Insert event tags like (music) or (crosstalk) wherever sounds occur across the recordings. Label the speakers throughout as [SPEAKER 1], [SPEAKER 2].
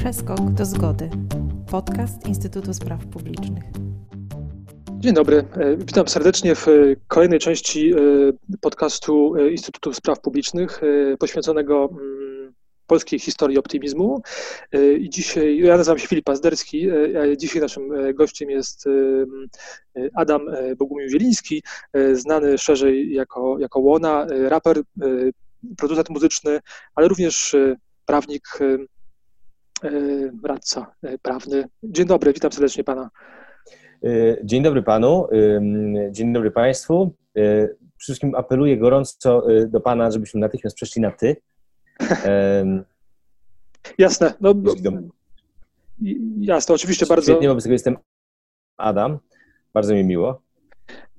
[SPEAKER 1] Przeskok do zgody. Podcast Instytutu Spraw Publicznych.
[SPEAKER 2] Dzień dobry. E, witam serdecznie w kolejnej części e, podcastu e, Instytutu Spraw Publicznych poświęconego mm, polskiej historii optymizmu. I dzisiaj, ja nazywam się Filip Pazderski, dzisiaj naszym gościem jest Adam Bogumił-Zieliński, znany szerzej jako, jako Łona, raper, producent muzyczny, ale również prawnik, radca prawny. Dzień dobry, witam serdecznie pana.
[SPEAKER 3] Dzień dobry panu, dzień dobry państwu. Przede wszystkim apeluję gorąco do pana, żebyśmy natychmiast przeszli na ty.
[SPEAKER 2] Jasne. No, jasne, oczywiście bardzo.
[SPEAKER 3] Świetnie, wobec tego jestem Adam. Bardzo mi miło.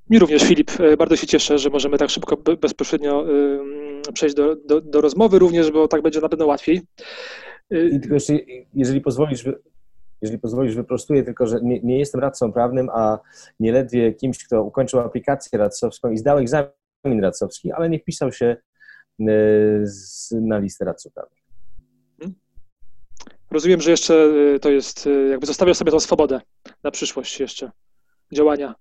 [SPEAKER 2] Mi również, Filip. Bardzo się cieszę, że możemy tak szybko, bezpośrednio przejść do, do, do rozmowy również, bo tak będzie na pewno łatwiej.
[SPEAKER 3] I tylko jeszcze, jeżeli pozwolisz, jeżeli pozwolisz, wyprostuję tylko, że nie, nie, jestem radcą prawnym, a nieledwie kimś, kto ukończył aplikację radcowską i zdał egzamin radcowski, ale nie wpisał się e, na listę radców prawnych. Mhm.
[SPEAKER 2] Rozumiem, że jeszcze e, to jest, jakby zostawiasz sobie tą swobodę na przyszłość jeszcze działania.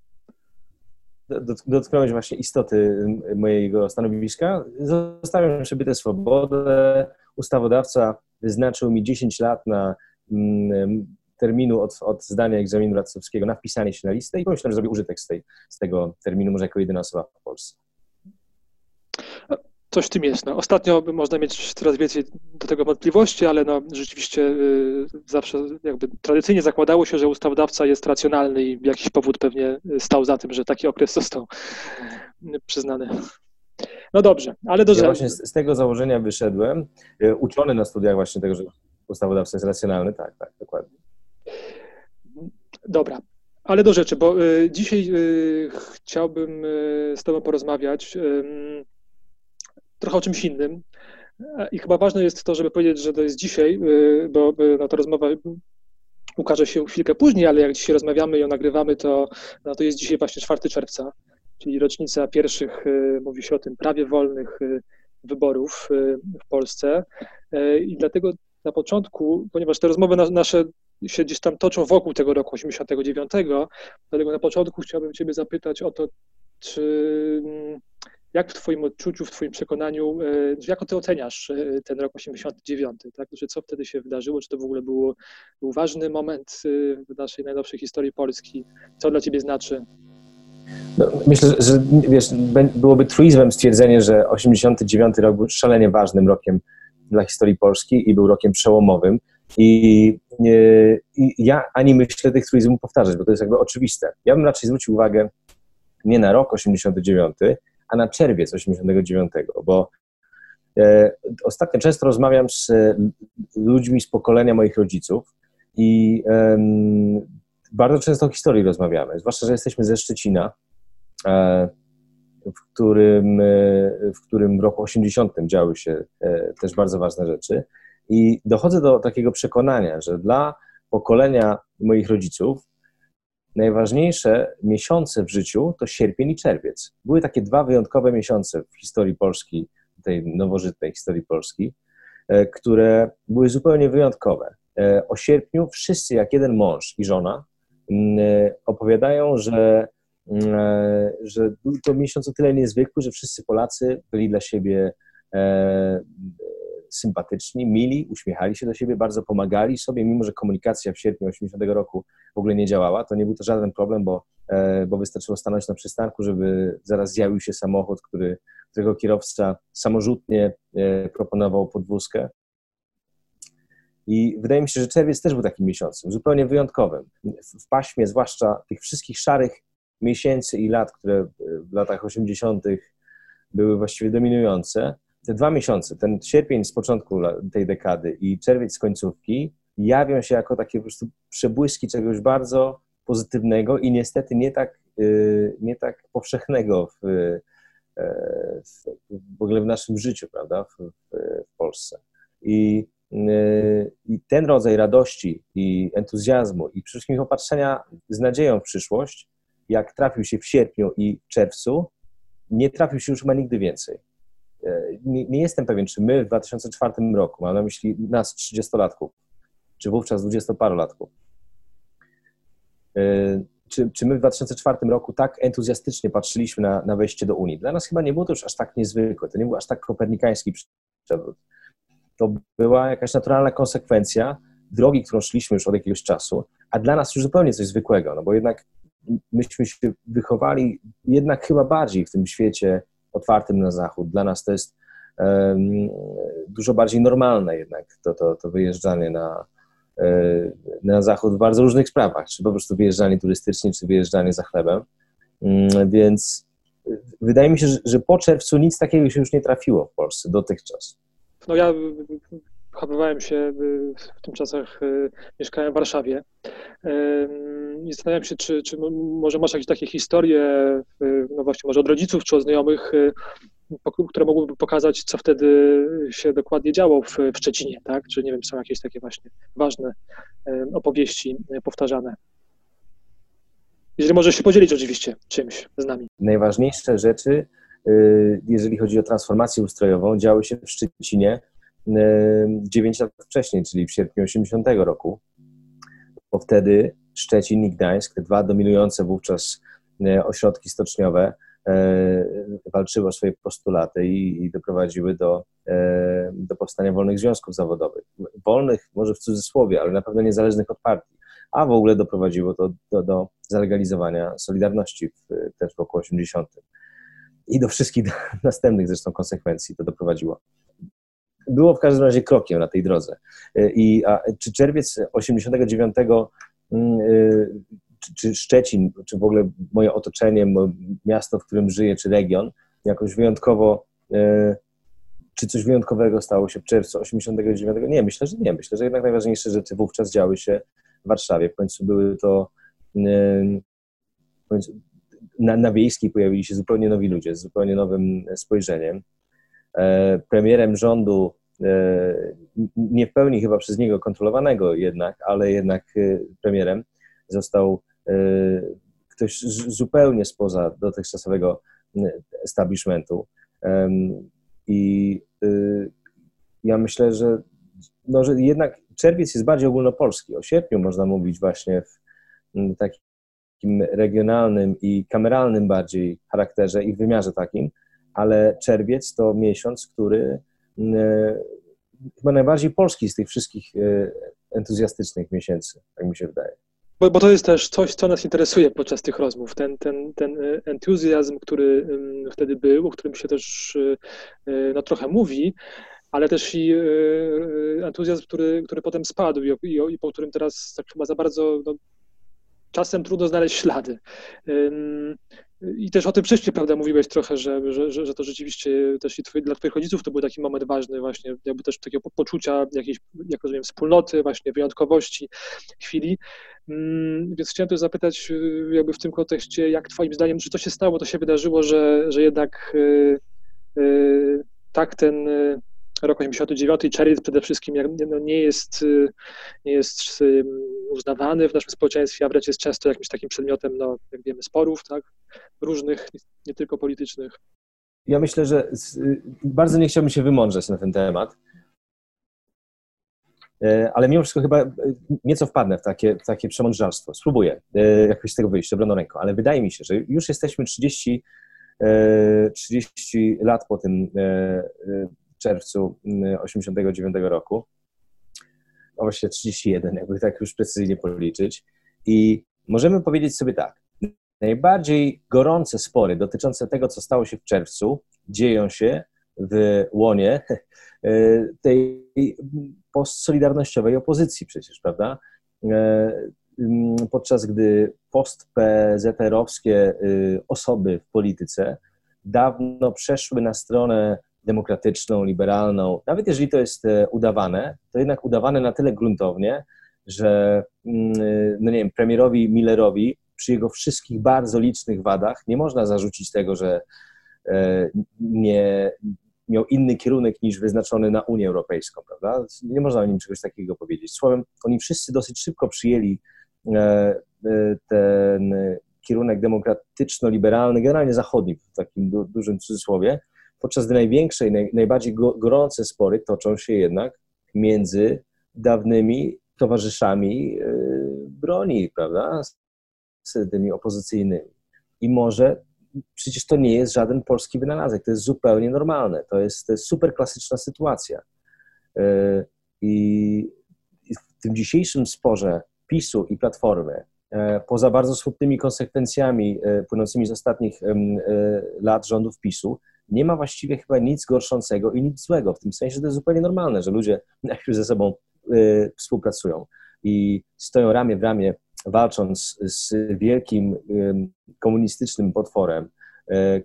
[SPEAKER 3] Dotknąłeś właśnie istoty mojego stanowiska. Zostawiam sobie tę swobodę. Ustawodawca wyznaczył mi 10 lat na mm, terminu od, od zdania egzaminu radcowskiego na wpisanie się na listę i pomyślałem, że zrobię użytek z, tej, z tego terminu, może jako jedyna osoba w Polsce.
[SPEAKER 2] Coś w tym jest. No. Ostatnio można mieć coraz więcej do tego wątpliwości, ale no, rzeczywiście y, zawsze jakby tradycyjnie zakładało się, że ustawodawca jest racjonalny i jakiś powód pewnie stał za tym, że taki okres został przyznany. No dobrze, ale do
[SPEAKER 3] Ja właśnie z, z tego założenia wyszedłem, y, uczony na studiach właśnie tego, że ustawodawca jest racjonalny, tak, tak, dokładnie.
[SPEAKER 2] Dobra, ale do rzeczy, bo y, dzisiaj y, chciałbym y, z Tobą porozmawiać trochę o czymś innym. I chyba ważne jest to, żeby powiedzieć, że to jest dzisiaj, bo no, ta rozmowa ukaże się chwilkę później, ale jak dzisiaj rozmawiamy i ją nagrywamy, to, no, to jest dzisiaj właśnie 4 czerwca, czyli rocznica pierwszych, mówi się o tym, prawie wolnych wyborów w Polsce. I dlatego na początku, ponieważ te rozmowy nasze się gdzieś tam toczą wokół tego roku 89, dlatego na początku chciałbym Ciebie zapytać o to, czy jak w Twoim odczuciu, w Twoim przekonaniu, e, jak Ty oceniasz e, ten rok 89, tak? Czy co wtedy się wydarzyło, czy to w ogóle było, był ważny moment e, w naszej najnowszej historii Polski? Co dla Ciebie znaczy?
[SPEAKER 3] No, myślę, że wiesz, byłoby truizmem stwierdzenie, że 89 rok był szalenie ważnym rokiem dla historii Polski i był rokiem przełomowym. I, I, ja ani myślę tych truizmów powtarzać, bo to jest jakby oczywiste. Ja bym raczej zwrócił uwagę nie na rok 89, a na czerwiec 89, bo e, ostatnio często rozmawiam z ludźmi z pokolenia moich rodziców i bardzo często o historii rozmawiamy, zwłaszcza, że jesteśmy ze Szczecina, e, w którym, e, w którym w roku 80 działy się e, też bardzo ważne rzeczy. I dochodzę do takiego przekonania, że dla pokolenia moich rodziców najważniejsze miesiące w życiu to sierpień i czerwiec. Były takie dwa wyjątkowe miesiące w historii Polski, tej nowożytnej historii Polski, które były zupełnie wyjątkowe. O sierpniu wszyscy, jak jeden mąż i żona, opowiadają, że Mm, e, że był to miesiąc o tyle niezwykły, że wszyscy Polacy byli dla siebie e, sympatyczni, mili, uśmiechali się do siebie, bardzo pomagali sobie, mimo że komunikacja w sierpniu 80 roku w ogóle nie działała, to nie był to żaden problem, bo, e, bo wystarczyło stanąć na przystanku, żeby zaraz zjawił się samochód, który, którego kierowca samorzutnie proponował podwózkę. I wydaje mi się, że czerwiec też był takim miesiącem, zupełnie wyjątkowym. W paśmie, zwłaszcza tych wszystkich szarych miesięcy i lat, które w latach 80. były właściwie dominujące, te dwa miesiące, ten sierpień z początku tej dekady i czerwiec z końcówki, jawią się jako takie po prostu przebłyski czegoś bardzo pozytywnego i niestety nie tak, y, nie tak powszechnego w, y, w, w ogóle w naszym życiu, prawda, w, w Polsce. I, I ten rodzaj radości i entuzjazmu i przede wszystkim opatrzenia z nadzieją w przyszłość jak trafił się w sierpniu i czerwcu, nie trafił się już chyba nigdy więcej. E, nie, nie, jestem pewien, czy my w 2004 roku, mam na myśli nas, 30-latków, czy wówczas dwudziestoparolatków. Czy, czy my w 2004 roku tak entuzjastycznie patrzyliśmy na, na wejście do Unii? Dla nas chyba nie było to już aż tak niezwykłe, to nie był aż tak kopernikański przewrót. To była jakaś naturalna konsekwencja drogi, którą szliśmy już od jakiegoś czasu, a dla nas już zupełnie coś zwykłego, no bo jednak myśmy się wychowali jednak chyba bardziej w tym świecie otwartym na zachód. Dla nas to jest um, dużo bardziej normalne jednak to, to, to wyjeżdżanie na, na zachód w bardzo różnych sprawach, czy po prostu wyjeżdżanie turystycznie, czy wyjeżdżanie za chlebem. Um, więc wydaje mi się, że po czerwcu nic takiego się już nie trafiło w Polsce dotychczas.
[SPEAKER 2] No ja wychowywałem się y, w tym czasach, y, mieszkałem w Warszawie i zastanawiam się, czy, czy może masz jakieś takie historie, no właśnie może od rodziców czy od znajomych, y, które mogłyby pokazać, co wtedy się dokładnie działo w, w Szczecinie, tak? Czy nie wiem, są jakieś takie właśnie ważne opowieści powtarzane. Jeżeli możesz się podzielić oczywiście czymś z nami.
[SPEAKER 3] Najważniejsze rzeczy, jeżeli chodzi o transformację ustrojową, działy się w Szczecinie 9 lat wcześniej, czyli w sierpniu 80 roku, bo wtedy Szczecin i Gdańsk, te dwa dominujące wówczas e, ośrodki stoczniowe, walczyły o swoje postulaty i, i doprowadziły do, do powstania wolnych związków zawodowych. Wolnych, może w cudzysłowie, ale na pewno niezależnych od partii, a w ogóle doprowadziło to do, do zalegalizowania Solidarności w, też w roku 80. I do wszystkich (laughs) następnych zresztą konsekwencji to doprowadziło było w każdym razie krokiem na tej drodze. E, I a, czy czerwiec 89, mm, e, czy, czy Szczecin, czy w ogóle moje otoczenie, miasto, w którym żyję, czy region, jakoś wyjątkowo, e, czy coś wyjątkowego stało się w czerwcu 89? Nie, myślę, że nie. Myślę, że jednak najważniejsze rzeczy wówczas działy się w Warszawie. W końcu były to na, na wiejskiej pojawili się zupełnie nowi ludzie z zupełnie nowym spojrzeniem. Premierem rządu E, nie w pełni chyba przez niego kontrolowanego jednak, ale jednak e, premierem został e, ktoś zupełnie spoza dotychczasowego establishmentu. I ja myślę, że, no, że jednak czerwiec jest bardziej ogólnopolski. O sierpniu można mówić właśnie w takim regionalnym i kameralnym bardziej charakterze i wymiarze takim, ale czerwiec to miesiąc, który E, chyba najbardziej polski z tych wszystkich e, entuzjastycznych miesięcy, tak mi się wydaje.
[SPEAKER 2] Bo, bo, to jest też coś, co nas interesuje podczas tych rozmów. Ten, ten, ten e, entuzjazm, który wtedy był, o którym się też no, trochę mówi, ale też i entuzjazm, który, który potem spadł i, i, i po którym teraz tak chyba za bardzo no, czasem trudno znaleźć ślady. I też o tym wcześniej, prawda, mówiłeś trochę, że, że, że, to rzeczywiście też i twoi, dla twoich rodziców to był taki moment ważny właśnie, jakby też takiego poczucia jakiejś, jak rozumiem, wspólnoty, właśnie wyjątkowości chwili. Więc chciałem też zapytać y, jakby w tym kontekście, jak twoim zdaniem, czy to się stało, to się wydarzyło, że, że jednak y, y, tak ten rok 89 czerwiec przede wszystkim no, nie, jest, nie jest uznawany w naszym społeczeństwie, a wręcz jest często jakimś takim przedmiotem, no, jak wiemy, sporów, tak, różnych, nie tylko politycznych.
[SPEAKER 3] Ja myślę, że y, bardzo nie chciałbym się wymądrzeć na ten temat, e, ale mimo wszystko chyba nieco wpadnę w takie, w takie przemądrzalstwo. Spróbuję e, jakoś z tego wyjść obroną ręką, ale wydaje mi się, że już jesteśmy 30, 30 e, lat po tym czerwcu 1989 mm, roku. Właściwie 31, jakby tak już precyzyjnie policzyć. I możemy powiedzieć sobie tak. Najbardziej gorące spory dotyczące tego, co stało się w czerwcu, dzieją się w łonie e, tej postsolidarnościowej opozycji przecież, prawda? E, podczas gdy post-PZR-owskie y, osoby w polityce dawno przeszły na stronę demokratyczną, liberalną, nawet jeżeli to jest e, udawane, to jednak udawane na tyle gruntownie, że mm, no nie wiem, premierowi Millerowi przy jego wszystkich bardzo licznych wadach nie można zarzucić tego, że e, nie miał inny kierunek niż wyznaczony na Unię Europejską, prawda? Nie można o nim czegoś takiego powiedzieć. Słowem, oni wszyscy dosyć szybko przyjęli e, ten kierunek demokratyczno-liberalny, generalnie zachodni w takim du dużym cudzysłowie, podczas gdy największe i naj, najbardziej gorące spory toczą się jednak między dawnymi towarzyszami broni, prawda, z tymi opozycyjnymi. I może przecież to nie jest żaden polski wynalazek, to jest zupełnie normalne, to jest, to jest super klasyczna sytuacja. I w tym dzisiejszym sporze PiSu i Platformy, e, poza bardzo smutnymi konsekwencjami e, płynącymi z ostatnich e, lat rządów PiSu, nie ma właściwie chyba nic gorszącego i nic złego. W tym sensie, że to jest zupełnie normalne, że ludzie (laughs) najpierw ze sobą współpracują i stoją ramię w ramię, walcząc z wielkim komunistycznym potworem,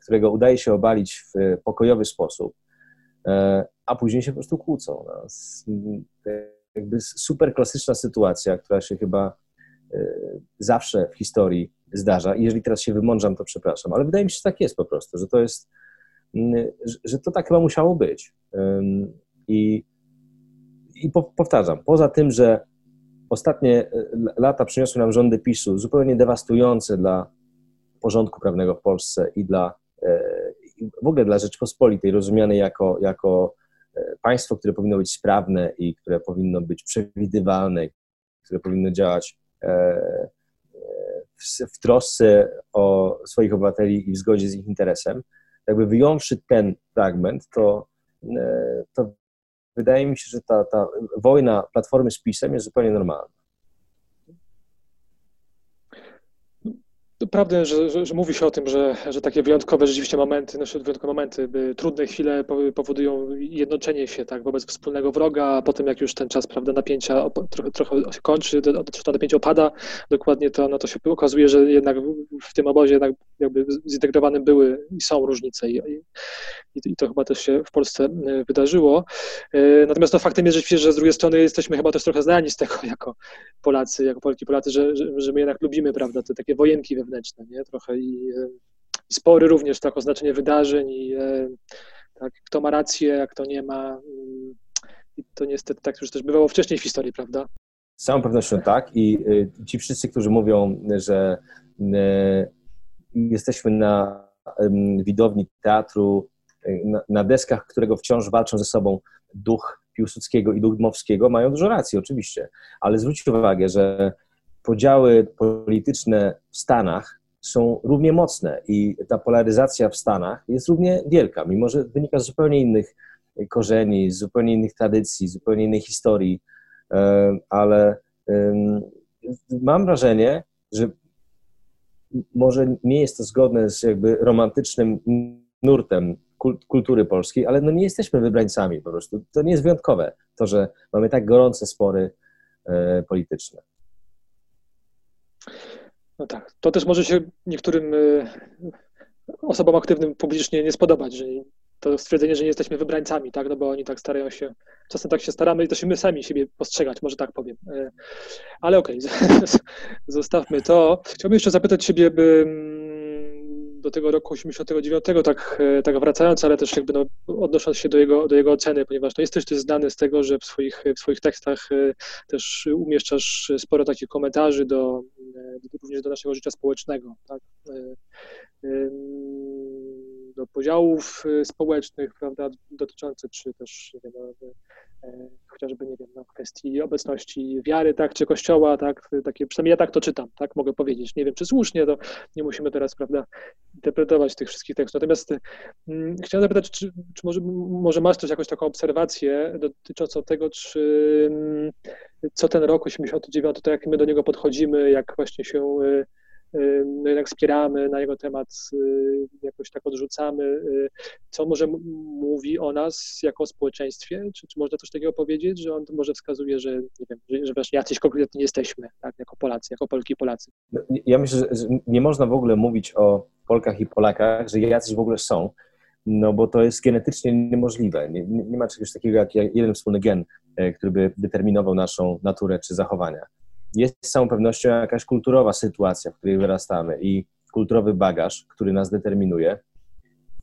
[SPEAKER 3] którego udaje się obalić w pokojowy sposób, a później się po prostu kłócą. No jakby super klasyczna sytuacja, która się chyba e, zawsze w historii zdarza. I jeżeli teraz się wymądrzam, to przepraszam, ale wydaje mi się, że tak jest po prostu, że to jest, że to tak chyba musiało być. I, i powtarzam, poza tym, że ostatnie e, lata przyniosły nam rządy PiSu zupełnie dewastujące dla porządku prawnego w Polsce i dla e, w ogóle dla Rzeczpospolitej, rozumianej jako, jako państwo, które powinno być sprawne i które powinno być przewidywalne, które powinno działać e, e, w, w trosce o swoich obywateli i w zgodzie z ich interesem, jakby wyjąwszy ten fragment, to, e, to wydaje mi się, że ta, ta wojna Platformy z PiSem jest zupełnie normalna.
[SPEAKER 2] Prawdę, że, że, że, mówi się o tym, że, że takie wyjątkowe rzeczywiście momenty, nasze wyjątkowe momenty, trudne chwile powodują jednoczenie się tak, wobec wspólnego wroga, a potem jak już ten czas prawda, napięcia trochę, trochę się kończy, to, to napięcie opada, dokładnie to, no to się okazuje, że jednak w tym obozie jednak jakby zintegrowane były i są różnice i, i, i to chyba też się w Polsce e, wydarzyło. E, natomiast no, faktem jest że z drugiej strony jesteśmy chyba też trochę znani z tego (laughs) jako Polacy, jako Polki Polacy, że, że, że my jednak lubimy prawda, te takie wojenki wewnętrzne, nie? Trochę i, e, i spory również tak o znaczenie wydarzeń i tak, kto ma rację, jak kto nie ma. Mm, I to niestety tak już też bywało wcześniej w historii, prawda?
[SPEAKER 3] Z całą pewnością tak. I ci wszyscy, którzy mówią, że jesteśmy na widowni teatru, na, deskach, którego wciąż walczą ze sobą duch Piłsudskiego i duch Dmowskiego, mają dużo racji, oczywiście. Ale zwróćcie uwagę, że podziały polityczne w Stanach są równie mocne i ta polaryzacja w Stanach jest równie wielka, mimo że wynika z zupełnie innych korzeni, z zupełnie innych tradycji, z zupełnie innej historii, ale mam wrażenie, że może nie jest to zgodne z jakby romantycznym nurtem kultury polskiej, ale no nie jesteśmy wybrańcami po prostu. To nie jest wyjątkowe, to, że mamy tak gorące spory e, polityczne.
[SPEAKER 2] No tak, to też może się niektórym e, osobom aktywnym publicznie nie spodobać, że to stwierdzenie, że nie jesteśmy wybrańcami, tak, no bo oni tak starają się, czasem tak się staramy i to się my sami siebie postrzegać, może tak powiem. E, ale okej, okay, (laughs) zostawmy to. Chciałbym jeszcze zapytać mm, do tego roku 89, tak, e, tak wracając, ale też jakby no, odnosząc się do jego, do jego oceny, ponieważ no, jesteś ty znany z tego, że w swoich, w swoich tekstach też umieszczasz sporo takich komentarzy do, również do naszego życia społecznego. Tak? do podziałów y, społecznych, prawda, dotyczących czy też nie wiem, e, chociażby, nie wiem, no, kwestii obecności wiary, tak, czy kościoła, tak, takie, przynajmniej ja tak to czytam, tak, mogę powiedzieć. Nie wiem, czy słusznie, to nie musimy teraz, prawda, interpretować tych wszystkich tekstów. Natomiast hmm, chciałem zapytać, czy, czy może, może masz też jakąś taką obserwację dotyczącą tego, czy hmm, co ten rok 89, to jak my do niego podchodzimy, jak właśnie się y, no jednak wspieramy na jego temat, y, jakoś tak odrzucamy, y, co może mówi o nas jako społeczeństwie, czy, czy można coś takiego powiedzieć, że on może wskazuje, że nie wiem, że, że właśnie jacyś konkretnie jesteśmy, tak, jako Polacy, jako Polki i Polacy.
[SPEAKER 3] No, ja myślę, że nie można w ogóle mówić o Polkach i Polakach, że jacyś w ogóle są, no bo to jest genetycznie niemożliwe. Nie, nie ma czegoś takiego jak jeden wspólny gen, e, który by determinował naszą naturę czy zachowania jest z całą pewnością jakaś kulturowa sytuacja, w której wyrastamy i kulturowy bagaż, który nas determinuje.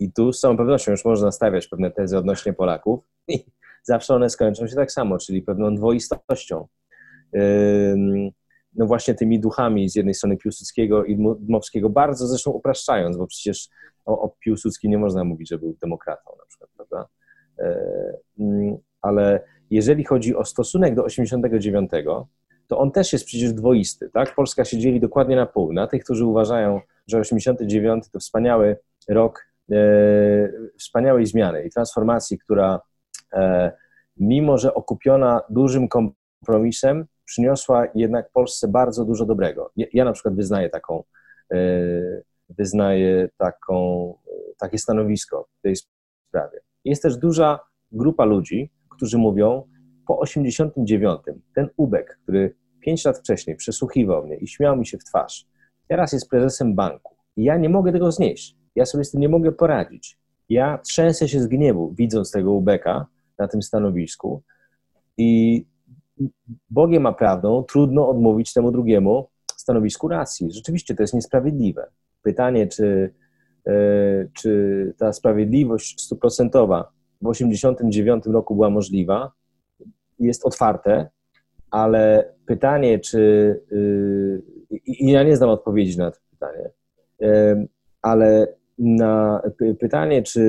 [SPEAKER 3] I tu z całą pewnością już można stawiać pewne tezy odnośnie Polaków i (laughs) zawsze one skończą się tak samo, czyli pewną dwoistością. No właśnie tymi duchami z jednej strony Piłsudskiego i Dmowskiego, bardzo zresztą upraszczając, bo przecież o, o Piłsudskim nie można mówić, że był demokratą na przykład, prawda? Ale jeżeli chodzi o stosunek do 89, to on też jest przecież dwoisty, tak? Polska się dzieli dokładnie na pół. Na tych, którzy uważają, że 89 to wspaniały rok e, wspaniałej zmiany i transformacji, która e, mimo, że okupiona dużym kompromisem, przyniosła jednak Polsce bardzo dużo dobrego. Ja, na przykład wyznaję taką, e, wyznaję taką, takie stanowisko w tej sprawie. Jest też duża grupa ludzi, którzy mówią, po 89 ten Ubek, który pięć lat wcześniej przesłuchiwał mnie i śmiał mi się w twarz, teraz jest prezesem banku ja nie mogę tego znieść. Ja sobie z tym nie mogę poradzić. Ja trzęsę się z gniewu, widząc tego Ubeka na tym stanowisku i Bogiem a prawdą trudno odmówić temu drugiemu stanowisku racji. Rzeczywiście to jest niesprawiedliwe. Pytanie, czy, e, czy ta sprawiedliwość stuprocentowa w 1989 roku była możliwa, jest otwarte, ale pytanie, czy. Y, I ja nie znam odpowiedzi na to pytanie, ale na pytanie, czy,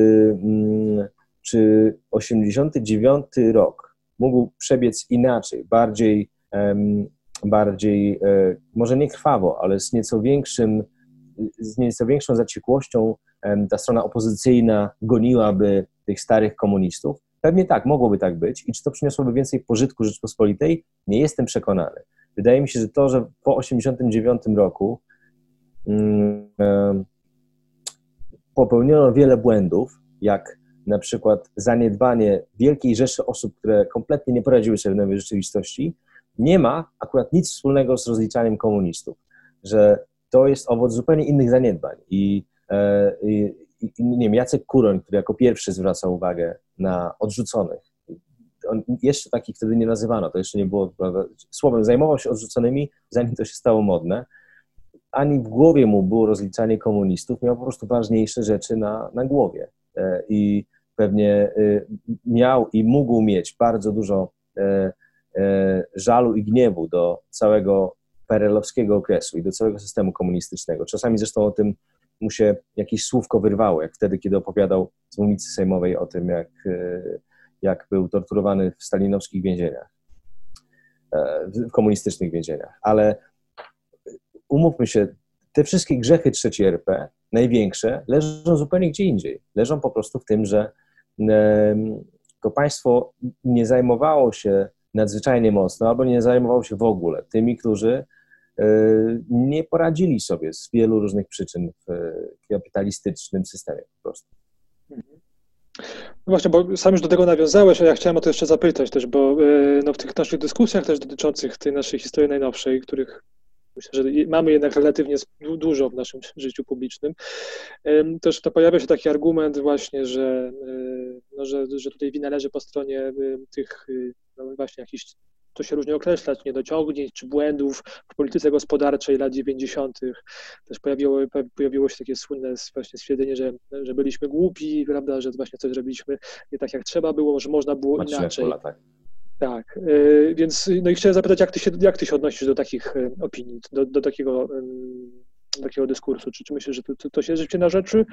[SPEAKER 3] mm, czy 89 rok mógł przebiec inaczej, bardziej, bardziej e, może nie krwawo, ale z nieco większym, z nieco większą zaciekłością ta strona opozycyjna goniłaby tych starych komunistów, Pewnie tak, mogłoby tak być. I czy to przyniosłoby więcej pożytku Rzeczpospolitej? Nie jestem przekonany. Wydaje mi się, że to, że po 1989 roku mm, popełniono wiele błędów, jak na przykład zaniedbanie wielkiej rzeszy osób, które kompletnie nie poradziły sobie w nowej rzeczywistości, nie ma akurat nic wspólnego z rozliczaniem komunistów, że to jest owoc zupełnie innych zaniedbań. I, e, i, nie wiem, Jacek Kuroń, który jako pierwszy zwracał uwagę na odrzuconych. On, jeszcze takich wtedy nie nazywano, to jeszcze nie było, prawda, słowem, zajmował się odrzuconymi, zanim to się stało modne. Ani w głowie mu było rozliczanie komunistów, miał po prostu ważniejsze rzeczy na, na głowie. E, I pewnie e, miał i mógł mieć bardzo dużo e, żalu i gniewu do całego perelowskiego okresu i do całego systemu komunistycznego. Czasami zresztą o tym mu się jakieś słówko wyrwało, jak wtedy, kiedy opowiadał z mównicy sejmowej o tym, jak, e, jak był torturowany w stalinowskich więzieniach, e, w komunistycznych więzieniach. Ale umówmy się, te wszystkie grzechy RP, największe, leżą zupełnie gdzie indziej. Leżą po prostu w tym, że to państwo nie zajmowało się nadzwyczajnie mocno, albo nie zajmowało się w ogóle tymi, którzy E, nie poradzili sobie z wielu różnych przyczyn w kapitalistycznym systemie po prostu.
[SPEAKER 2] No właśnie, bo sam już do tego nawiązałeś, a ja chciałem o to jeszcze zapytać też, bo e, no, w tych naszych dyskusjach też dotyczących tej naszej historii najnowszej, których myślę, że mamy jednak relatywnie dużo w naszym (laughs) życiu publicznym, też to pojawia się taki argument właśnie, że, e, no, że, że tutaj wina leży po stronie tych no, właśnie jakichś to się różnie określać, niedociągnięć czy błędów w polityce gospodarczej lat 90. Też pojawiło, pojawiło się takie słynne właśnie stwierdzenie, że, że byliśmy głupi, prawda, że właśnie coś robiliśmy nie tak jak trzeba było, że można było inaczej. tak. Tak, y, więc no i chciałem zapytać, jak ty się, jak ty się odnosisz do takich y, opinii, do, do takiego takiego dyskursu? Czy, czy myślisz, że to, to się rzeczywiście na rzeczy?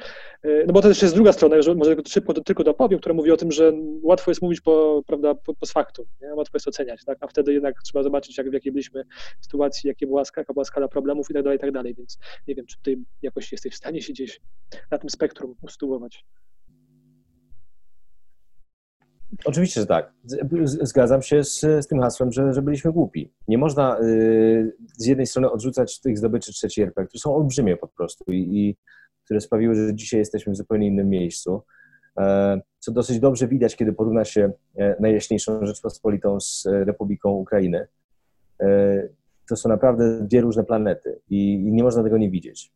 [SPEAKER 2] E, no bo to też jest druga strona, że może szybko to tylko dopowiem, która mówi o tym, że łatwo jest mówić po, prawda, po, po faktu, nie? łatwo jest oceniać, tak? a wtedy jednak trzeba zobaczyć, jak, w jakiej byliśmy sytuacji, jakie była, jaka była skala problemów i tak dalej, i tak dalej, więc nie wiem, czy ty jakoś jesteś w stanie się gdzieś na tym spektrum usytuować.
[SPEAKER 3] Oczywiście, że tak. Zgadzam się z, z tym hasłem, że, że, byliśmy głupi. Nie można y, z jednej strony odrzucać tych zdobyczy trzeciej RP, które są olbrzymie po prostu i, i które sprawiły, że dzisiaj jesteśmy w zupełnie innym miejscu. E, co dosyć dobrze widać, kiedy porówna się e, Najjaśniejszą Rzeczpospolitą z e, Republiką Ukrainy. To są naprawdę dwie różne planety i, i nie można tego nie widzieć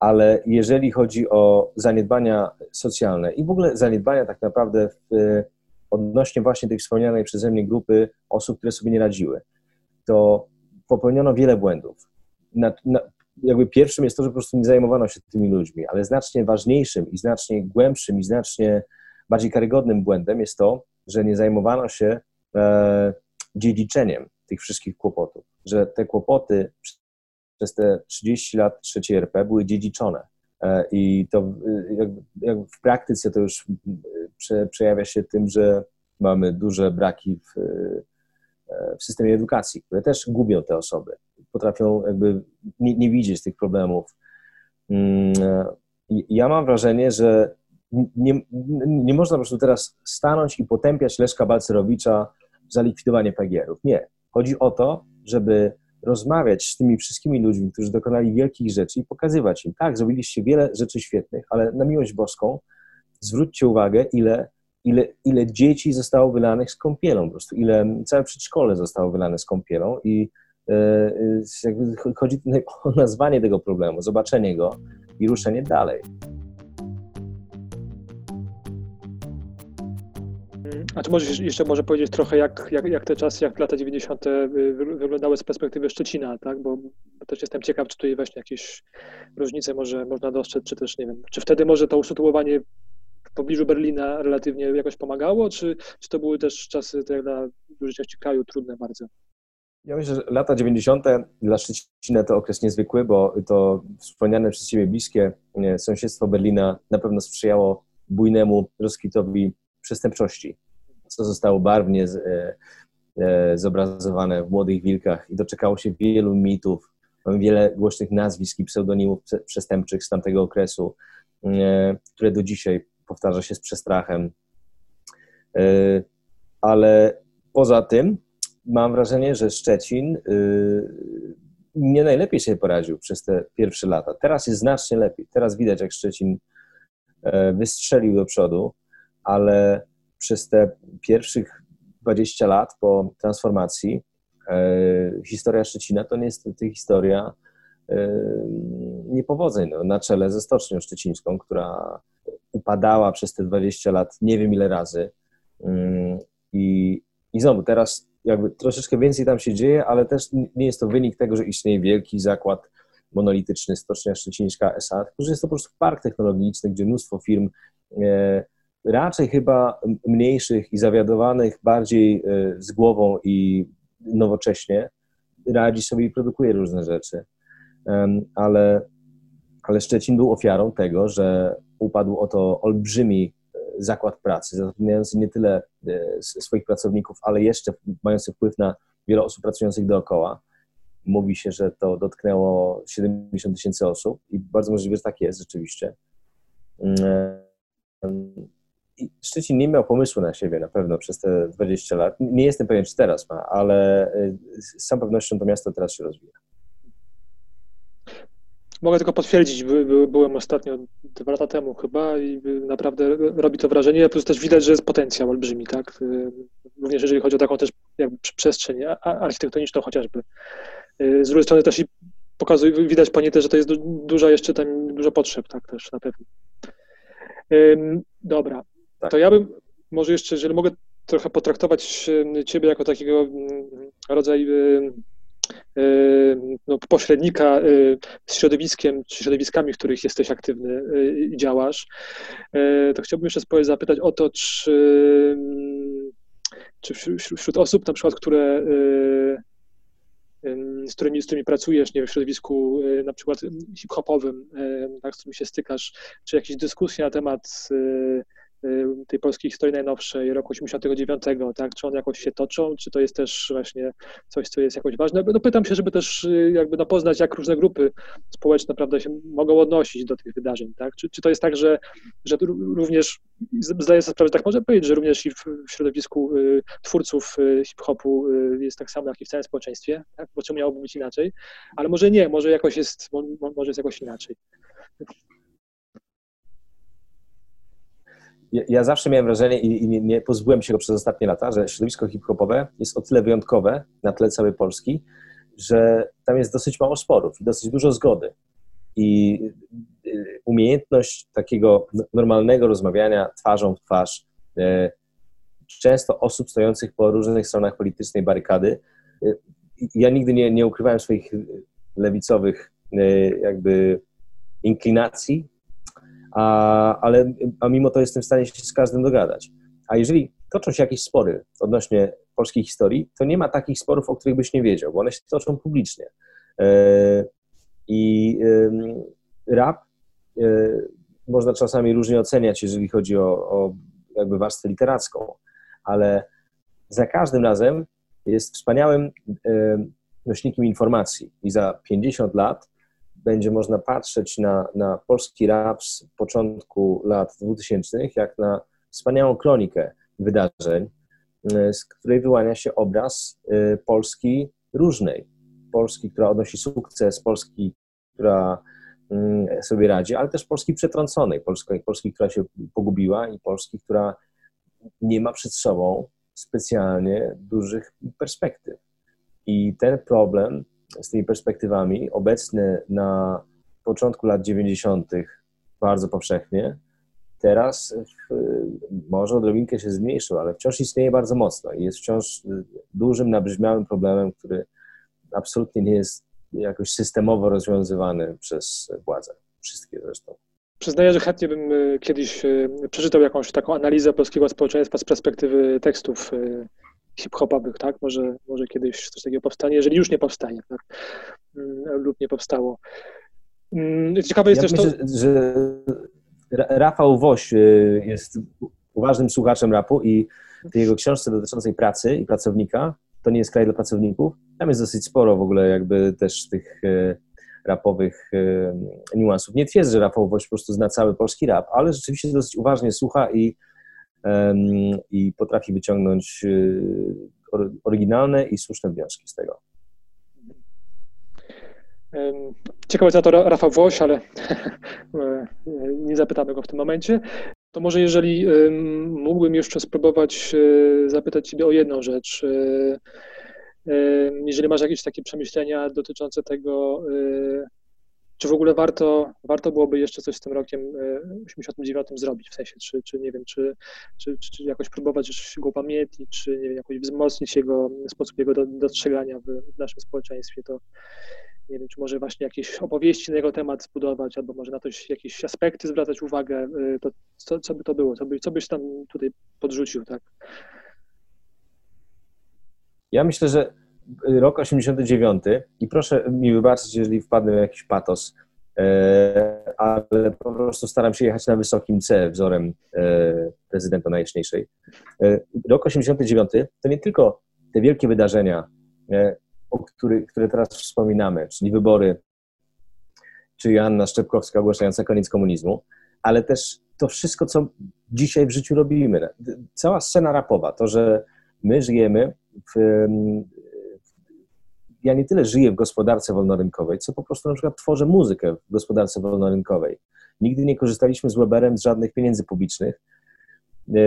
[SPEAKER 3] ale jeżeli chodzi o zaniedbania socjalne i w ogóle zaniedbania tak naprawdę w, odnośnie właśnie tej wspomnianej przeze mnie grupy osób, które sobie nie radziły, to popełniono wiele błędów. Na, na, jakby pierwszym jest to, że po prostu nie zajmowano się tymi ludźmi, ale znacznie ważniejszym i znacznie głębszym i znacznie bardziej karygodnym błędem jest to, że nie zajmowano się e, dziedziczeniem tych wszystkich kłopotów, że te kłopoty przez te 30 lat trzeciej RP były dziedziczone. E, I to jak, jak w praktyce to już prze, przejawia się tym, że mamy duże braki w, w systemie edukacji, które też gubią te osoby, potrafią jakby nie, nie widzieć tych problemów. Mm, ja mam wrażenie, że nie, nie można po prostu teraz stanąć i potępiać Leszka Balcerowicza za likwidowanie PGR-ów. Nie. Chodzi o to, żeby rozmawiać z tymi wszystkimi ludźmi, którzy dokonali wielkich rzeczy i pokazywać im, tak, zrobiliście wiele rzeczy świetnych, ale na miłość boską zwróćcie uwagę, ile, ile, ile dzieci zostało wylanych z kąpielą, po prostu ile całe przedszkole zostało wylane z kąpielą i e, e chodzi (laughs) o nazwanie tego problemu, zobaczenie go i ruszenie dalej.
[SPEAKER 2] A czy możesz jeszcze może powiedzieć trochę, jak, jak, jak te czasy, jak lata 90. wyglądały z perspektywy Szczecina, tak? Bo, też jestem ciekaw, czy tutaj właśnie jakieś różnice może można dostrzec, czy też nie wiem, czy wtedy może to usytuowanie w pobliżu Berlina relatywnie jakoś pomagało, czy, czy to były też czasy tak dla dużej części kraju trudne bardzo?
[SPEAKER 3] Ja myślę, że lata 90. dla Szczecina to okres niezwykły, bo to wspomniane przez Ciebie bliskie sąsiedztwo Berlina na pewno sprzyjało bujnemu rozkwitowi przestępczości co zostało barwnie z, e, e, zobrazowane w Młodych Wilkach i doczekało się wielu mitów, mamy wiele głośnych nazwisk i pseudonimów przestępczych z tamtego okresu, e, które do dzisiaj powtarza się z przestrachem. Ale poza tym mam wrażenie, że Szczecin nie najlepiej się poradził przez te pierwsze lata. Teraz jest znacznie lepiej. Teraz widać, jak Szczecin wystrzelił do przodu, ale przez te pierwszych 20 lat po transformacji e, historia Szczecina to niestety historia e, niepowodzeń no, na czele ze Stocznią Szczecińską, która upadała przez te 20 lat nie wiem ile razy. Mm, I, i znowu teraz jakby troszeczkę więcej tam się dzieje, ale też nie jest to wynik tego, że istnieje wielki zakład monolityczny Stocznia Szczecińska S.A., tylko że jest to po prostu park technologiczny, gdzie mnóstwo firm e, raczej chyba mniejszych i zawiadowanych bardziej e, z głową i nowocześnie radzi sobie i produkuje różne rzeczy. Ale, ale Szczecin był ofiarą tego, że upadł oto olbrzymi e, zakład pracy, zatrudniający nie tyle e, swoich pracowników, ale jeszcze mający wpływ na wiele osób pracujących dookoła. Mówi się, że to dotknęło 70 tysięcy osób i bardzo możliwe, że tak jest rzeczywiście. Szczecin nie miał pomysłu na siebie na pewno przez te 20 lat. Nie jestem pewien, czy teraz ma, ale y, z całą pewnością to miasto teraz się rozwija.
[SPEAKER 2] Mogę tylko potwierdzić, by, by, byłem ostatnio dwa lata temu chyba i naprawdę robi to wrażenie, plus też widać, że jest potencjał olbrzymi, tak? Y, również jeżeli chodzi o taką też jakby przestrzeń architektoniczną chociażby. Y, z drugiej strony też i pokazuje, widać po niej też, że to jest dużo jeszcze tam, dużo potrzeb, tak też na pewno. Dobra, tak. To ja bym może jeszcze, jeżeli mogę trochę potraktować Ciebie jako takiego mm, rodzaju no, pośrednika z środowiskiem, czy środowiskami, w których jesteś aktywny i działasz, to chciałbym jeszcze zapytać o to, czy, czy wśród osób na przykład, które z którymi, z którymi pracujesz, nie wiem, w środowisku na przykład hip-hopowym, tak, z którymi się stykasz, czy jakieś dyskusje na temat Y, tej polskiej historii najnowszej, roku 89, tak? Czy one jakoś się toczą, czy to jest też właśnie coś, co jest jakoś ważne? No pytam się, żeby też y, jakby no poznać, jak różne grupy społeczne, prawda, się mogą odnosić do tych wydarzeń, tak? Czy, czy to jest tak, że, że również, zdaję sobie sprawę, tak można powiedzieć, że również i w środowisku y, twórców hip-hopu jest tak samo, jak i w całym społeczeństwie, tak? Bo czemu miałoby być inaczej? Ale może nie, może jakoś jest, może jest jakoś inaczej
[SPEAKER 3] ja, zawsze miałem wrażenie i, i nie, nie, pozbyłem się go przez ostatnie lata, że środowisko hip-hopowe jest o tyle wyjątkowe na tle całej Polski, że tam jest dosyć mało sporów i dosyć dużo zgody. I y, umiejętność takiego normalnego rozmawiania twarzą w twarz, y, często osób stojących po różnych stronach politycznej barykady. Y, ja nigdy nie, nie ukrywałem swoich lewicowych jakby inklinacji, a, ale, a mimo to jestem w stanie się z każdym dogadać. A jeżeli toczą się jakieś spory odnośnie polskiej historii, to nie ma takich sporów, o których byś nie wiedział, bo one się toczą publicznie. E, I rap e, można czasami różnie oceniać, jeżeli chodzi o, o jakby warstwę literacką, ale za każdym razem jest wspaniałym nośnikiem informacji i za 50 lat będzie można patrzeć na, na polski rap z początku lat 2000 jak na wspaniałą kronikę wydarzeń, z której wyłania się obraz Polski różnej. Polski, która odnosi sukces, Polski, która mm, sobie radzi, ale też Polski przetrąconej, Polski, Polski, która się pogubiła i Polski, która nie ma przed sobą specjalnie dużych perspektyw. I ten problem z tymi perspektywami, obecny na początku lat 90. bardzo powszechnie, teraz może odrobinkę się zmniejszył, ale wciąż istnieje bardzo mocno i jest wciąż dużym, nabrzmiałym problemem, który absolutnie nie jest jakoś systemowo rozwiązywany przez władze. Wszystkie zresztą.
[SPEAKER 2] Przyznaję, że chętnie bym e, kiedyś e, przeczytał jakąś taką analizę polskiego społeczeństwa z perspektywy tekstów hip-hopowych, tak? Może, może kiedyś coś takiego powstanie, jeżeli już nie powstanie, tak? Mm, lub nie powstało.
[SPEAKER 3] Mm, ciekawe jest ja też myślę, to... że Rafał Woś jest uważnym słuchaczem rapu i w jego książce dotyczącej pracy i pracownika to nie jest kraj dla pracowników. Tam jest dosyć sporo w ogóle jakby też tych e, rapowych e, niuansów. Nie twierdzę, że Rafał Woś po prostu zna cały polski rap, ale rzeczywiście dosyć uważnie słucha i, i potrafi wyciągnąć e, oryginalne i słuszne wnioski z tego.
[SPEAKER 2] Ciekawe, co to Rafał Woś, ale (laughs) nie zapytamy go w tym momencie. To może jeżeli mógłbym jeszcze spróbować e, zapytać Ciebie o jedną rzecz. E, jeżeli masz jakieś takie przemyślenia dotyczące tego, e, czy w ogóle warto, warto byłoby jeszcze coś z tym rokiem 89 zrobić, w sensie, czy, czy nie wiem, czy, czy, czy jakoś próbować go upamiętnić, czy nie wiem, jakoś wzmocnić jego sposób jego dostrzegania w, w naszym społeczeństwie, to nie wiem, czy może właśnie jakieś opowieści na jego temat zbudować, albo może na to jakieś aspekty zwracać uwagę, y, to co, co by to było, co, by, co byś tam tutaj podrzucił, tak?
[SPEAKER 3] Ja myślę, że rok 89 i proszę mi wybaczyć, jeżeli wpadnę w jakiś patos, e, ale po prostu staram się jechać na wysokim C wzorem e, prezydenta najjaśniejszej. E, rok 89 to nie tylko te wielkie wydarzenia, o który, które teraz wspominamy, czyli wybory, czy Joanna Szczepkowska ogłaszająca koniec komunizmu, ale też to wszystko, co dzisiaj w życiu robimy. Cała scena rapowa, to, że my żyjemy w, ja nie tyle żyję w gospodarce wolnorynkowej, co po prostu na przykład tworzę muzykę w gospodarce wolnorynkowej. Nigdy nie korzystaliśmy z Weberem z żadnych pieniędzy publicznych. E,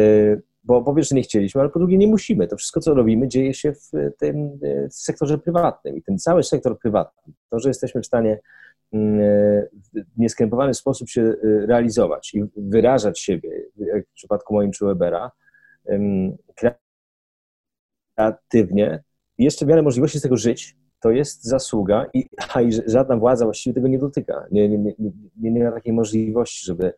[SPEAKER 3] bo po pierwsze nie chcieliśmy, ale po drugie nie musimy. To wszystko, co robimy, dzieje się w tym w sektorze prywatnym i ten cały sektor prywatny, to, że jesteśmy w stanie mm, w nieskrępowany sposób się realizować i wyrażać siebie, jak w przypadku moim czy Webera, kreatywnie jeszcze w miarę możliwości z tego żyć, to jest zasługa i, a, i żadna władza właściwie tego nie dotyka. Nie, nie, nie, nie, nie ma takiej możliwości, żeby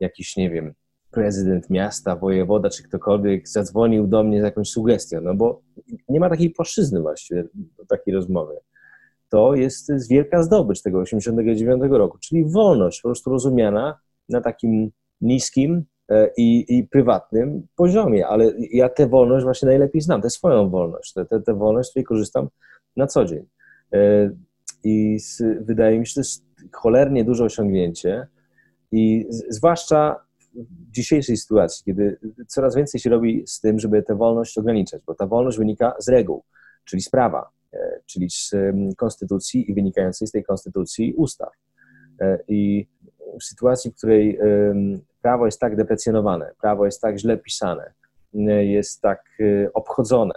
[SPEAKER 3] jakiś, nie wiem, prezydent miasta, wojewoda czy ktokolwiek zadzwonił do mnie z jakąś sugestią, no bo nie ma takiej płaszczyzny właściwie do takiej rozmowy. To jest wielka zdobycz tego 89 roku, czyli wolność po prostu rozumiana na takim niskim e, i, i prywatnym poziomie, ale ja tę wolność właśnie najlepiej znam, tę swoją wolność, tę, wolność, z której korzystam na co dzień. E, I wydaje mi się, że to jest cholernie duże osiągnięcie i zwłaszcza w dzisiejszej sytuacji, kiedy coraz więcej się robi z tym, żeby tę wolność ograniczać, bo ta wolność wynika z reguł, czyli z prawa, e, czyli z konstytucji i wynikającej z tej konstytucji ustaw. E, I w sytuacji, w której prawo jest tak deprecjonowane, prawo jest tak źle pisane, jest tak obchodzone,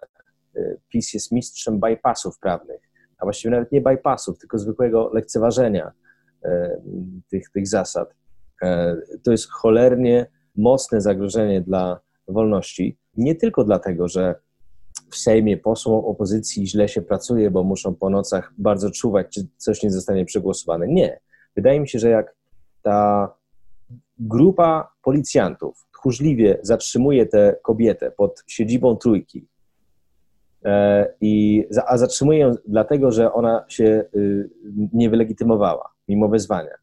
[SPEAKER 3] PiS jest mistrzem bypassów prawnych, a właściwie nawet nie bypassów, tylko zwykłego lekceważenia tych, tych zasad E, to jest cholernie mocne zagrożenie dla wolności. Nie tylko dlatego, że w Sejmie posłom opozycji źle się pracuje, bo muszą po nocach bardzo czuwać, czy coś nie zostanie przegłosowane. Nie. Wydaje mi się, że jak ta grupa policjantów tchórzliwie zatrzymuje tę kobietę pod siedzibą trójki, i, a zatrzymuje ją dlatego, że ona się y, nie wylegitymowała mimo wezwania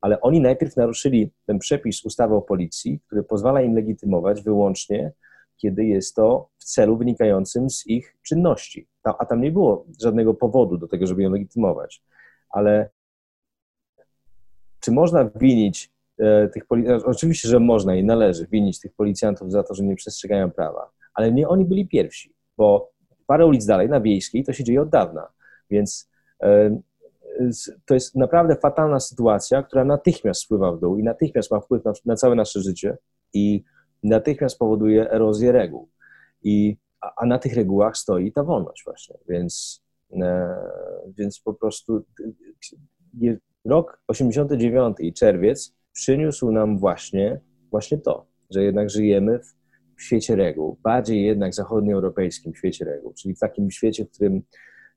[SPEAKER 3] ale oni najpierw naruszyli ten przepis ustawy o policji, który pozwala im legitymować wyłącznie, kiedy jest to w celu wynikającym z ich czynności. A tam nie było żadnego powodu do tego, żeby ją legitymować. Ale czy można winić e, tych policjantów? Oczywiście, że można i należy winić tych policjantów za to, że nie przestrzegają prawa, ale nie oni byli pierwsi, bo parę ulic dalej, na Wiejskiej, to się dzieje od dawna. Więc e, to jest naprawdę fatalna sytuacja, która natychmiast spływa w dół i natychmiast ma wpływ na, na całe nasze życie i natychmiast powoduje erozję reguł. I, a, a na tych regułach stoi ta wolność właśnie, więc, e, więc po prostu je, rok 89 i czerwiec przyniósł nam właśnie, właśnie to, że jednak żyjemy w, w świecie reguł, bardziej jednak zachodnioeuropejskim świecie reguł, czyli w takim świecie, w którym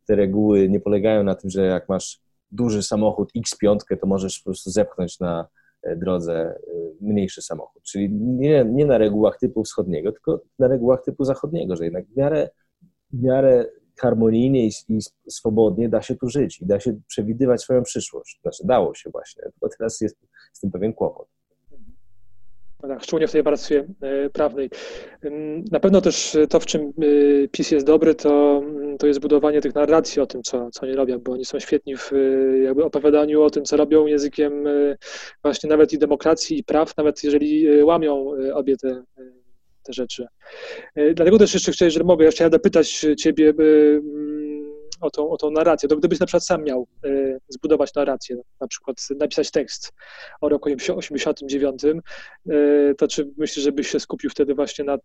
[SPEAKER 3] te reguły nie polegają na tym, że jak masz duży samochód X5, to możesz po prostu zepchnąć na e, drodze e, mniejszy samochód. Czyli nie, nie na regułach typu wschodniego, tylko na regułach typu zachodniego, że jednak w miarę, w miarę harmonijnie i, i swobodnie da się tu żyć i da się przewidywać swoją przyszłość. Znaczy dało się właśnie, tylko teraz jest z tym pewien kłopot.
[SPEAKER 2] Szczególnie w tej warstwie e, prawnej. Na pewno też to, w czym e, PiS jest dobry, to, mm, to jest budowanie tych narracji o tym, co, co oni robią, bo oni są świetni w e, jakby opowiadaniu o tym, co robią językiem właśnie nawet i demokracji i praw, nawet jeżeli łamią obie te, te rzeczy. Dlatego też jeszcze chciałem, że mogę, ja chciałem dopytać Ciebie, o tą, o tą narrację. To gdybyś na przykład sam miał y, zbudować narrację, na przykład napisać tekst o roku 89, y, e, to czy myślisz, że byś się skupił wtedy właśnie na,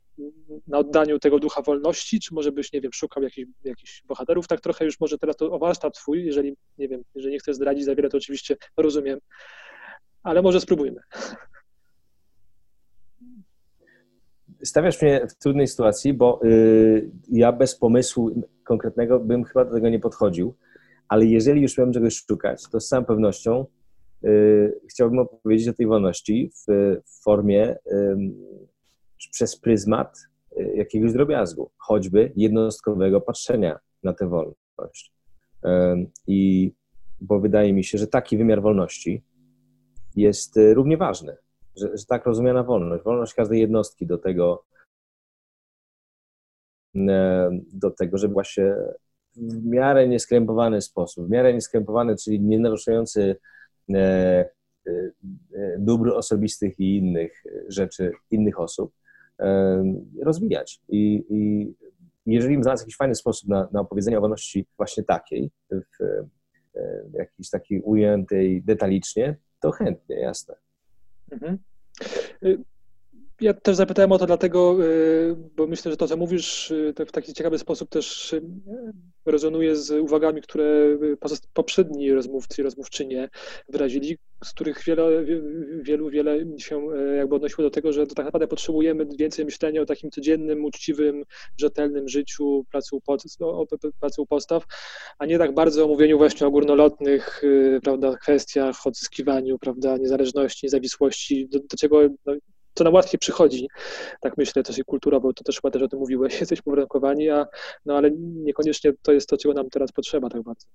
[SPEAKER 2] na oddaniu tego ducha wolności, czy może byś, nie wiem, szukał jakichś, jakichś bohaterów, tak trochę już może teraz to o warsztat twój, jeżeli, nie wiem, jeżeli nie chcesz zdradzić za wiele, to oczywiście rozumiem, ale może spróbujmy.
[SPEAKER 3] stawiasz mnie w trudnej sytuacji, bo y, ja bez pomysłu konkretnego bym chyba do tego nie podchodził, ale jeżeli już miałem czegoś szukać, to z całą pewnością y, chciałbym opowiedzieć o tej wolności w, w formie przez pryzmat y, jakiegoś drobiazgu, choćby jednostkowego patrzenia na tę wolność. I bo wydaje mi się, że taki wymiar wolności jest y, równie ważny że, że tak rozumiana wolność, wolność każdej jednostki do tego, do tego, żeby właśnie w miarę nieskrępowany sposób, w miarę nieskrępowany, czyli nie naruszający e, e, dóbr osobistych i innych rzeczy innych osób, rozwijać. I, i jeżeli znalazł jakiś fajny sposób na, na opowiedzenie o wolności właśnie takiej, w, w jakiejś takiej ujętej detalicznie, to chętnie, jasne. Mhm.
[SPEAKER 2] Y, ja też zapytałem o to dlatego, y, bo myślę, że to, co mówisz, y, w taki ciekawy sposób też rezonuje z uwagami, które poprzedni rozmówcy i rozmówczynie wyrazili, z których wiele, wielu, wiele się jakby odnosiło do tego, że tak naprawdę potrzebujemy więcej myślenia o takim codziennym, uczciwym, rzetelnym życiu, pracy u, pod, pracy u postaw, a nie tak bardzo o mówieniu właśnie o górnolotnych prawda, kwestiach, odzyskiwaniu prawda, niezależności, niezawisłości, do, do czego no, to nam łatwiej przychodzi, tak myślę, też i kulturowo, to też chyba też o tym mówiłeś, (laughs) jesteśmy uwarunkowani, a, no ale niekoniecznie to jest to, czego nam teraz potrzeba tak bardzo.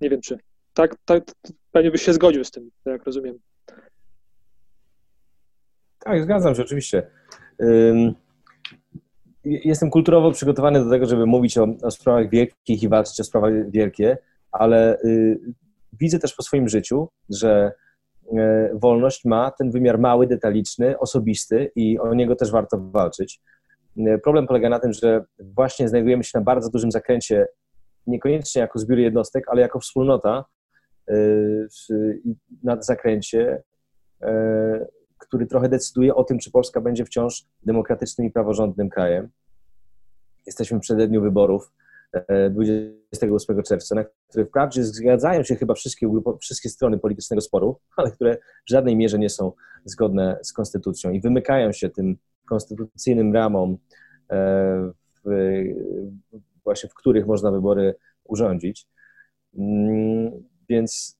[SPEAKER 2] Nie wiem, czy tak, tak pewnie byś się zgodził z tym, tak jak rozumiem.
[SPEAKER 3] Tak, zgadzam się, oczywiście. Jestem kulturowo przygotowany do tego, żeby mówić o, o sprawach wielkich i walczyć o sprawy wielkie, ale y, widzę też po swoim życiu, że wolność ma ten wymiar mały, detaliczny, osobisty i o niego też warto walczyć. E, problem polega na tym, że właśnie znajdujemy się na bardzo dużym zakręcie, niekoniecznie jako zbiór jednostek, ale jako wspólnota e, na zakręcie, który trochę decyduje o tym, czy Polska będzie wciąż demokratycznym i praworządnym krajem. Jesteśmy w przededniu wyborów 28 czerwca, na które wprawdzie zgadzają się chyba wszystkie, wszystkie strony politycznego sporu, (laughs) ale które w żadnej mierze nie są zgodne z konstytucją i wymykają się tym konstytucyjnym ramom, e, w, właśnie w których można wybory urządzić. Mm, więc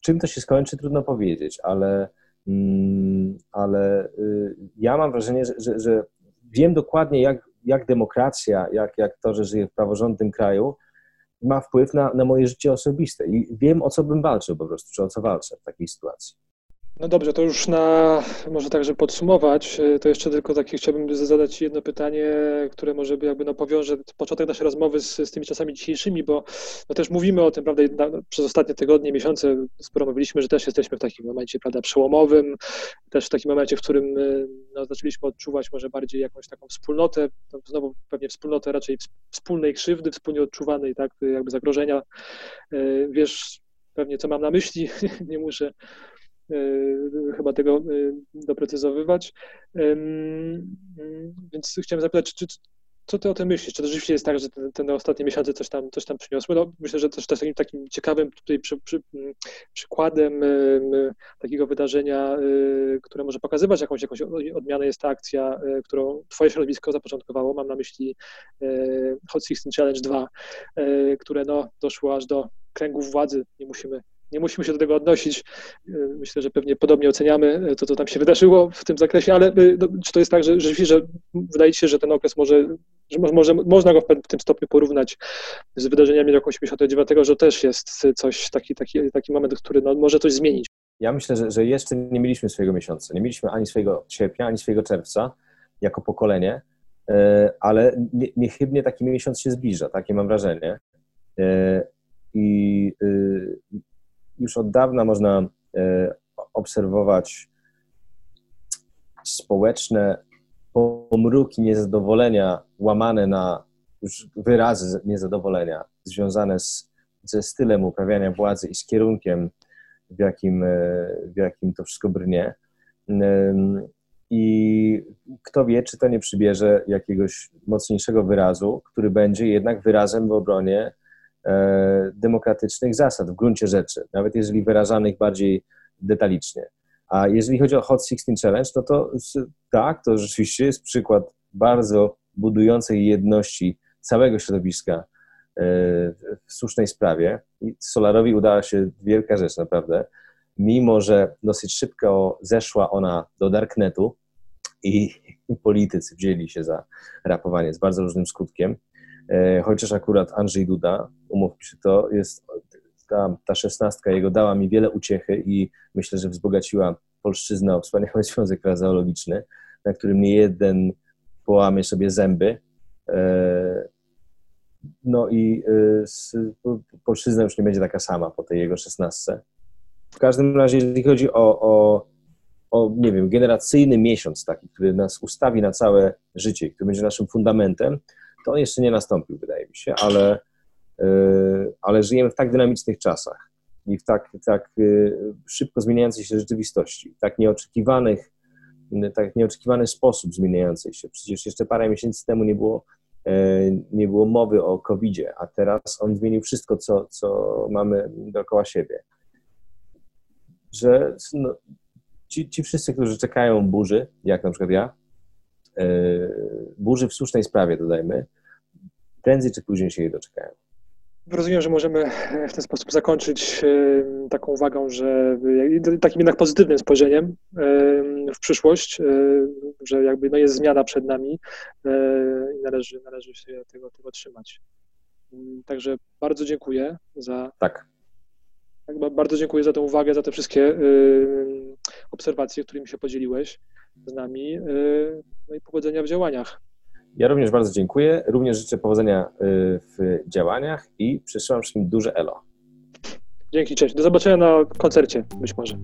[SPEAKER 3] czym to się skończy, trudno powiedzieć, ale, mm, ale y, ja mam wrażenie, że, że, że wiem dokładnie, jak jak demokracja, jak, jak to, że żyję w praworządnym kraju, ma wpływ na, na moje życie osobiste i wiem, o co bym walczył po prostu, czy o co walczę w takiej sytuacji.
[SPEAKER 2] No dobrze, to już na, może tak, żeby podsumować, e, to jeszcze tylko takie chciałbym zadać jedno pytanie, które może by jakby no powiąże początek naszej rozmowy z, z tymi czasami dzisiejszymi, bo no też mówimy o tym, prawda, przez ostatnie tygodnie, miesiące sporo mówiliśmy, że też jesteśmy w takim momencie, prawda, przełomowym, też w takim momencie, w którym e, no, zaczęliśmy odczuwać może bardziej jakąś taką wspólnotę, no, znowu pewnie wspólnotę raczej wspólnej krzywdy, wspólnie odczuwanej, tak, jakby zagrożenia. E, wiesz pewnie, co mam na myśli, (laughs) nie muszę chyba tego e, doprecyzowywać. Więc chciałem zapytać, czy, co ty o tym myślisz? Czy to rzeczywiście jest tak, że te, ostatnie miesiące coś tam, coś tam przyniosły? No, myślę, że też, takim, takim ciekawym tutaj przy, przy, przykładem takiego wydarzenia, y, które może pokazywać jakąś, jakąś odmianę jest ta akcja, którą twoje środowisko zapoczątkowało. Mam na myśli Hot 16 Challenge 2, które no, doszło aż do kręgów władzy. Nie musimy nie musimy się do tego odnosić. Myślę, że pewnie podobnie oceniamy to, co tam się wydarzyło w tym zakresie, ale no, czy to jest tak, że rzeczywiście, że wydaje się, że ten okres może, że może, można go w tym stopniu porównać z wydarzeniami roku 89, że też jest coś, taki, taki, taki moment, który no, może coś zmienić.
[SPEAKER 3] Ja myślę, że, że jeszcze nie mieliśmy swojego miesiąca. Nie mieliśmy ani swojego sierpnia, ani swojego czerwca jako pokolenie, ale niechybnie taki miesiąc się zbliża, takie mam wrażenie. I y, już od dawna można e, obserwować społeczne pomruki niezadowolenia łamane na już wyrazy niezadowolenia związane z, ze stylem uprawiania władzy i z kierunkiem, w jakim, e, w jakim to wszystko brnie. I kto wie, czy to nie przybierze jakiegoś mocniejszego wyrazu, który będzie jednak wyrazem w obronie demokratycznych zasad w gruncie rzeczy, nawet jeżeli wyrażanych bardziej detalicznie. A jeżeli chodzi o Hot 16 Challenge, no to tak, to rzeczywiście jest przykład bardzo budującej jedności całego środowiska e, w słusznej sprawie. I Solarowi udała się wielka rzecz, naprawdę. Mimo, że dosyć szybko zeszła ona do darknetu i politycy wzięli się za rapowanie z bardzo różnym skutkiem, E, chociaż akurat Andrzej Duda, umówmy się, to jest ta, ta szesnastka jego dała mi wiele uciechy i myślę, że wzbogaciła polszczyznę o wspaniały (laughs) związek frazeologiczny, na którym nie jeden połamie sobie zęby. E, no i e, polszczyzna już nie będzie taka sama po tej jego szesnastce. W każdym razie, jeżeli chodzi o, o, o, nie wiem, generacyjny miesiąc taki, który nas ustawi na całe życie, który będzie naszym fundamentem, to jeszcze nie nastąpił, wydaje mi się, ale, e, ale żyjemy w tak dynamicznych czasach i w tak, tak e, szybko zmieniającej się rzeczywistości, tak nieoczekiwanych, tak nieoczekiwany sposób zmieniającej się. Przecież jeszcze parę miesięcy temu nie było, e, nie było mowy o COVID-zie, a teraz on zmienił wszystko, co, co mamy dookoła siebie. Że no, ci, ci wszyscy, którzy czekają burzy, jak na przykład ja, burzy w słusznej sprawie, dodajmy, prędzej czy później się jej doczekają.
[SPEAKER 2] Rozumiem, że możemy w ten sposób zakończyć e, taką uwagą, że takim jednak pozytywnym spojrzeniem e, w przyszłość, że jakby no jest zmiana przed nami i należy, należy się tego, tego trzymać. Także bardzo dziękuję za.
[SPEAKER 3] Tak.
[SPEAKER 2] tak bardzo dziękuję za tę uwagę, za te wszystkie obserwacje, którymi się podzieliłeś z nami. No i powodzenia w działaniach.
[SPEAKER 3] Ja również bardzo dziękuję. Również życzę powodzenia y, w działaniach i przesyłam wszystkim duże elo.
[SPEAKER 2] Dzięki, cześć. Do zobaczenia na koncercie być może.